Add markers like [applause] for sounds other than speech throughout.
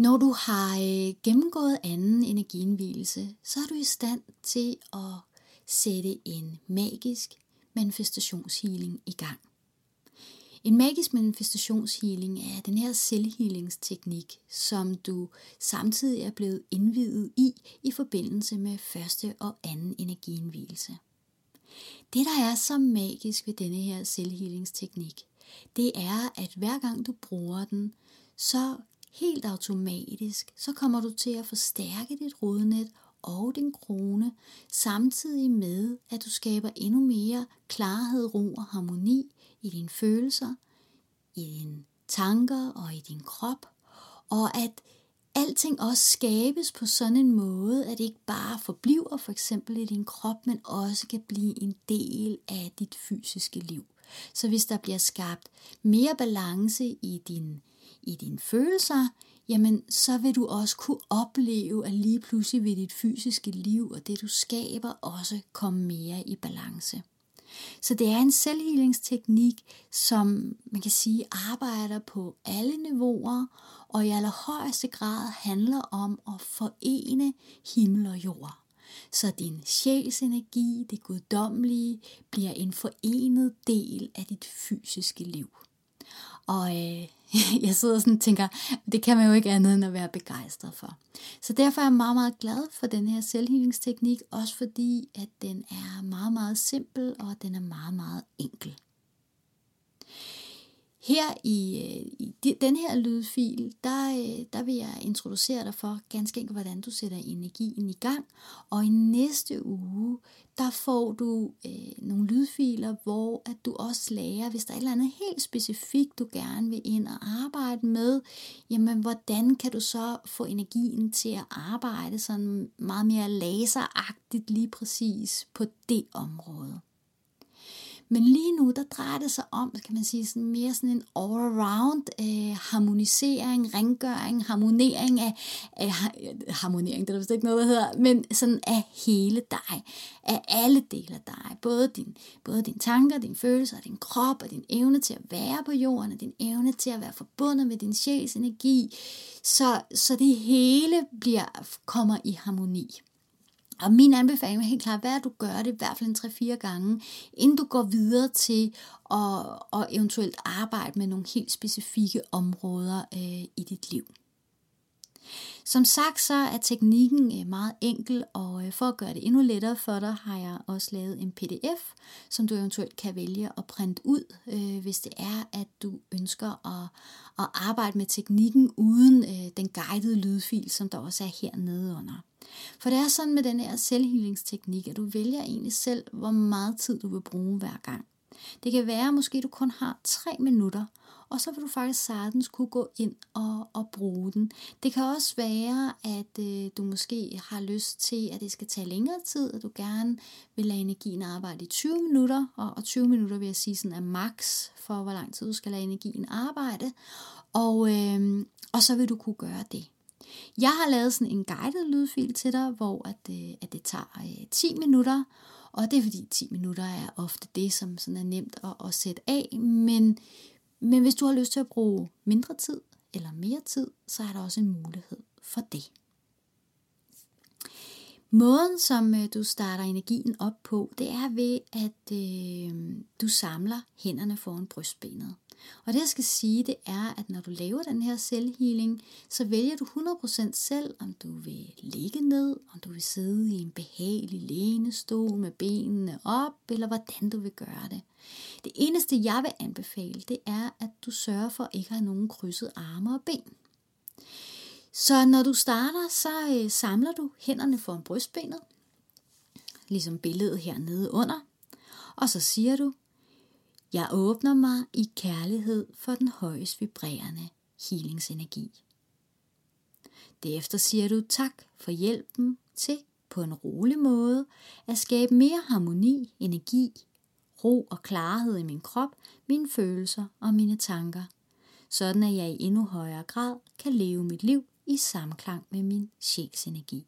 Når du har øh, gennemgået anden energienvielse, så er du i stand til at sætte en magisk manifestationshealing i gang. En magisk manifestationshealing er den her selvhealingsteknik, som du samtidig er blevet indvidet i i forbindelse med første og anden energienvielse. Det, der er så magisk ved denne her selvhealingsteknik, det er, at hver gang du bruger den, så helt automatisk, så kommer du til at forstærke dit rodnet og din krone, samtidig med, at du skaber endnu mere klarhed, ro og harmoni i dine følelser, i dine tanker og i din krop, og at alting også skabes på sådan en måde, at det ikke bare forbliver for eksempel i din krop, men også kan blive en del af dit fysiske liv. Så hvis der bliver skabt mere balance i din i dine følelser, jamen så vil du også kunne opleve, at lige pludselig vil dit fysiske liv og det du skaber også komme mere i balance. Så det er en selvhealingsteknik, som man kan sige arbejder på alle niveauer, og i allerhøjeste grad handler om at forene himmel og jord. Så din sjælsenergi, det guddommelige, bliver en forenet del af dit fysiske liv. Og øh, [laughs] jeg sidder sådan og tænker, det kan man jo ikke andet end at være begejstret for. Så derfor er jeg meget, meget glad for den her selvhealingsteknik, også fordi, at den er meget, meget simpel, og den er meget, meget enkel. Her i, øh, i den her lydfil, der, øh, der vil jeg introducere dig for ganske enkelt, hvordan du sætter energien i gang. Og i næste uge, der får du øh, nogle lydfiler, hvor at du også lærer, hvis der er et eller andet helt specifikt, du gerne vil ind og arbejde med, jamen hvordan kan du så få energien til at arbejde sådan meget mere laseragtigt lige præcis på det område. Men lige nu, der drejer det sig om, kan man sige, sådan mere sådan en all-around øh, harmonisering, rengøring, harmonering af, af, harmonering, det er der vist ikke noget, der hedder, men sådan af hele dig, af alle dele af dig, både din, både dine tanker, dine følelser, din krop og din evne til at være på jorden, og din evne til at være forbundet med din sjæls energi, så, så det hele bliver, kommer i harmoni. Og min anbefaling er helt klart, hvad at du gør det i hvert fald en 3-4 gange, inden du går videre til at, at eventuelt arbejde med nogle helt specifikke områder øh, i dit liv. Som sagt, så er teknikken øh, meget enkel, og øh, for at gøre det endnu lettere for dig, har jeg også lavet en pdf, som du eventuelt kan vælge at printe ud, øh, hvis det er, at du ønsker at, at arbejde med teknikken uden den guidede lydfil, som der også er hernede under. For det er sådan med den her selvhealingsteknik, at du vælger egentlig selv, hvor meget tid du vil bruge hver gang. Det kan være, at måske du kun har 3 minutter, og så vil du faktisk sagtens kunne gå ind og, og bruge den. Det kan også være, at øh, du måske har lyst til, at det skal tage længere tid, at du gerne vil lade energien arbejde i 20 minutter, og, og 20 minutter vil jeg sige sådan er max for, hvor lang tid du skal lade energien arbejde. Og, øh, og så vil du kunne gøre det. Jeg har lavet sådan en guided lydfil til dig, hvor at, øh, at det tager øh, 10 minutter, og det er fordi 10 minutter er ofte det, som sådan er nemt at, at sætte af, men, men hvis du har lyst til at bruge mindre tid eller mere tid, så er der også en mulighed for det. Måden, som øh, du starter energien op på, det er ved, at øh, du samler hænderne foran brystbenet. Og det jeg skal sige, det er, at når du laver den her selvhealing, så vælger du 100% selv, om du vil ligge ned, om du vil sidde i en behagelig lænestol med benene op, eller hvordan du vil gøre det. Det eneste, jeg vil anbefale, det er, at du sørger for ikke at have nogen krydset arme og ben. Så når du starter, så øh, samler du hænderne foran brystbenet, ligesom billedet hernede under, og så siger du, jeg åbner mig i kærlighed for den højst vibrerende healingsenergi. Derefter siger du tak for hjælpen til på en rolig måde at skabe mere harmoni, energi, ro og klarhed i min krop, mine følelser og mine tanker, sådan at jeg i endnu højere grad kan leve mit liv i samklang med min sjælsenergi.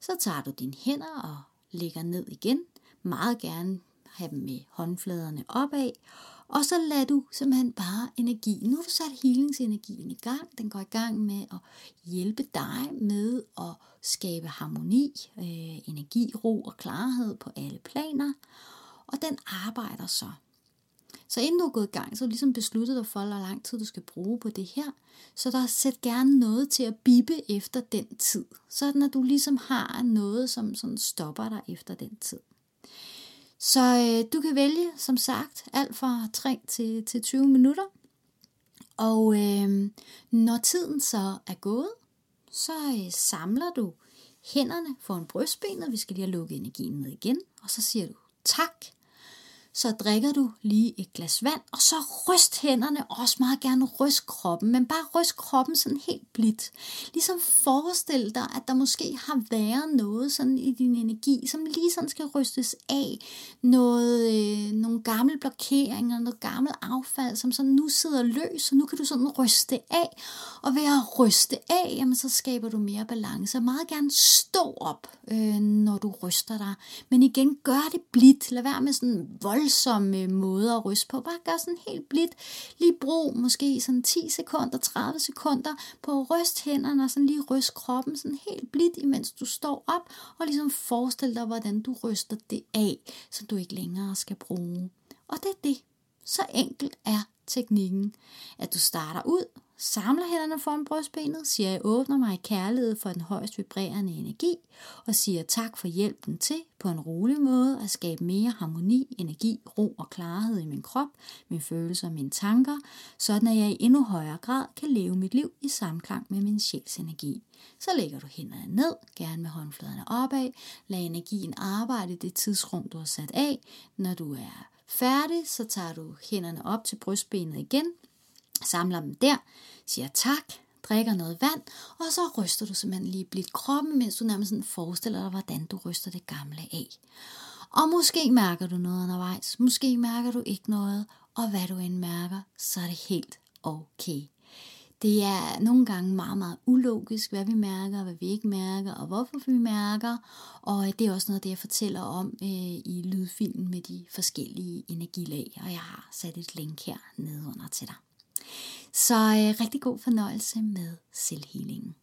Så tager du dine hænder og lægger ned igen, meget gerne have dem med håndfladerne opad, og så lader du simpelthen bare energi. Nu har du sat healingsenergien i gang. Den går i gang med at hjælpe dig med at skabe harmoni, øh, energi, ro og klarhed på alle planer. Og den arbejder så. Så inden du er gået i gang, så har du ligesom besluttet dig for, hvor lang tid du skal bruge på det her. Så der sæt gerne noget til at bippe efter den tid. Sådan at du ligesom har noget, som sådan stopper dig efter den tid. Så øh, du kan vælge, som sagt, alt fra 3 til, til 20 minutter. Og øh, når tiden så er gået, så øh, samler du hænderne foran brystbenet. Vi skal lige have lukket energien ned igen. Og så siger du tak så drikker du lige et glas vand, og så ryst hænderne, også meget gerne ryst kroppen, men bare ryst kroppen sådan helt blidt. Ligesom forestil dig, at der måske har været noget sådan i din energi, som lige sådan skal rystes af. Noget, øh, nogle gamle blokeringer, noget gammelt affald, som sådan nu sidder løs, og nu kan du sådan ryste af. Og ved at ryste af, jamen, så skaber du mere balance. Og meget gerne stå op, øh, når du ryster dig. Men igen, gør det blidt. Lad være med sådan vold voldsomme øh, måder at ryste på. Bare gør sådan helt blidt. Lige brug måske sådan 10 sekunder, 30 sekunder på at ryste hænderne og sådan lige ryste kroppen sådan helt blidt, imens du står op og ligesom forestil dig, hvordan du ryster det af, som du ikke længere skal bruge. Og det er det. Så enkelt er teknikken, at du starter ud samler hænderne foran brystbenet, siger jeg åbner mig i kærlighed for den højst vibrerende energi, og siger tak for hjælpen til på en rolig måde at skabe mere harmoni, energi, ro og klarhed i min krop, mine følelser og mine tanker, sådan at jeg i endnu højere grad kan leve mit liv i samklang med min sjæls energi. Så lægger du hænderne ned, gerne med håndfladerne opad, lad energien arbejde det tidsrum, du har sat af. Når du er færdig, så tager du hænderne op til brystbenet igen, samler dem der, siger tak, drikker noget vand, og så ryster du simpelthen lige blidt kroppen, mens du nærmest sådan forestiller dig, hvordan du ryster det gamle af. Og måske mærker du noget undervejs, måske mærker du ikke noget, og hvad du end mærker, så er det helt okay. Det er nogle gange meget, meget ulogisk, hvad vi mærker, hvad vi ikke mærker, og hvorfor vi mærker. Og det er også noget af det, jeg fortæller om øh, i lydfilmen med de forskellige energilag. Og jeg har sat et link her nedenunder til dig. Så øh, rigtig god fornøjelse med selvhealingen.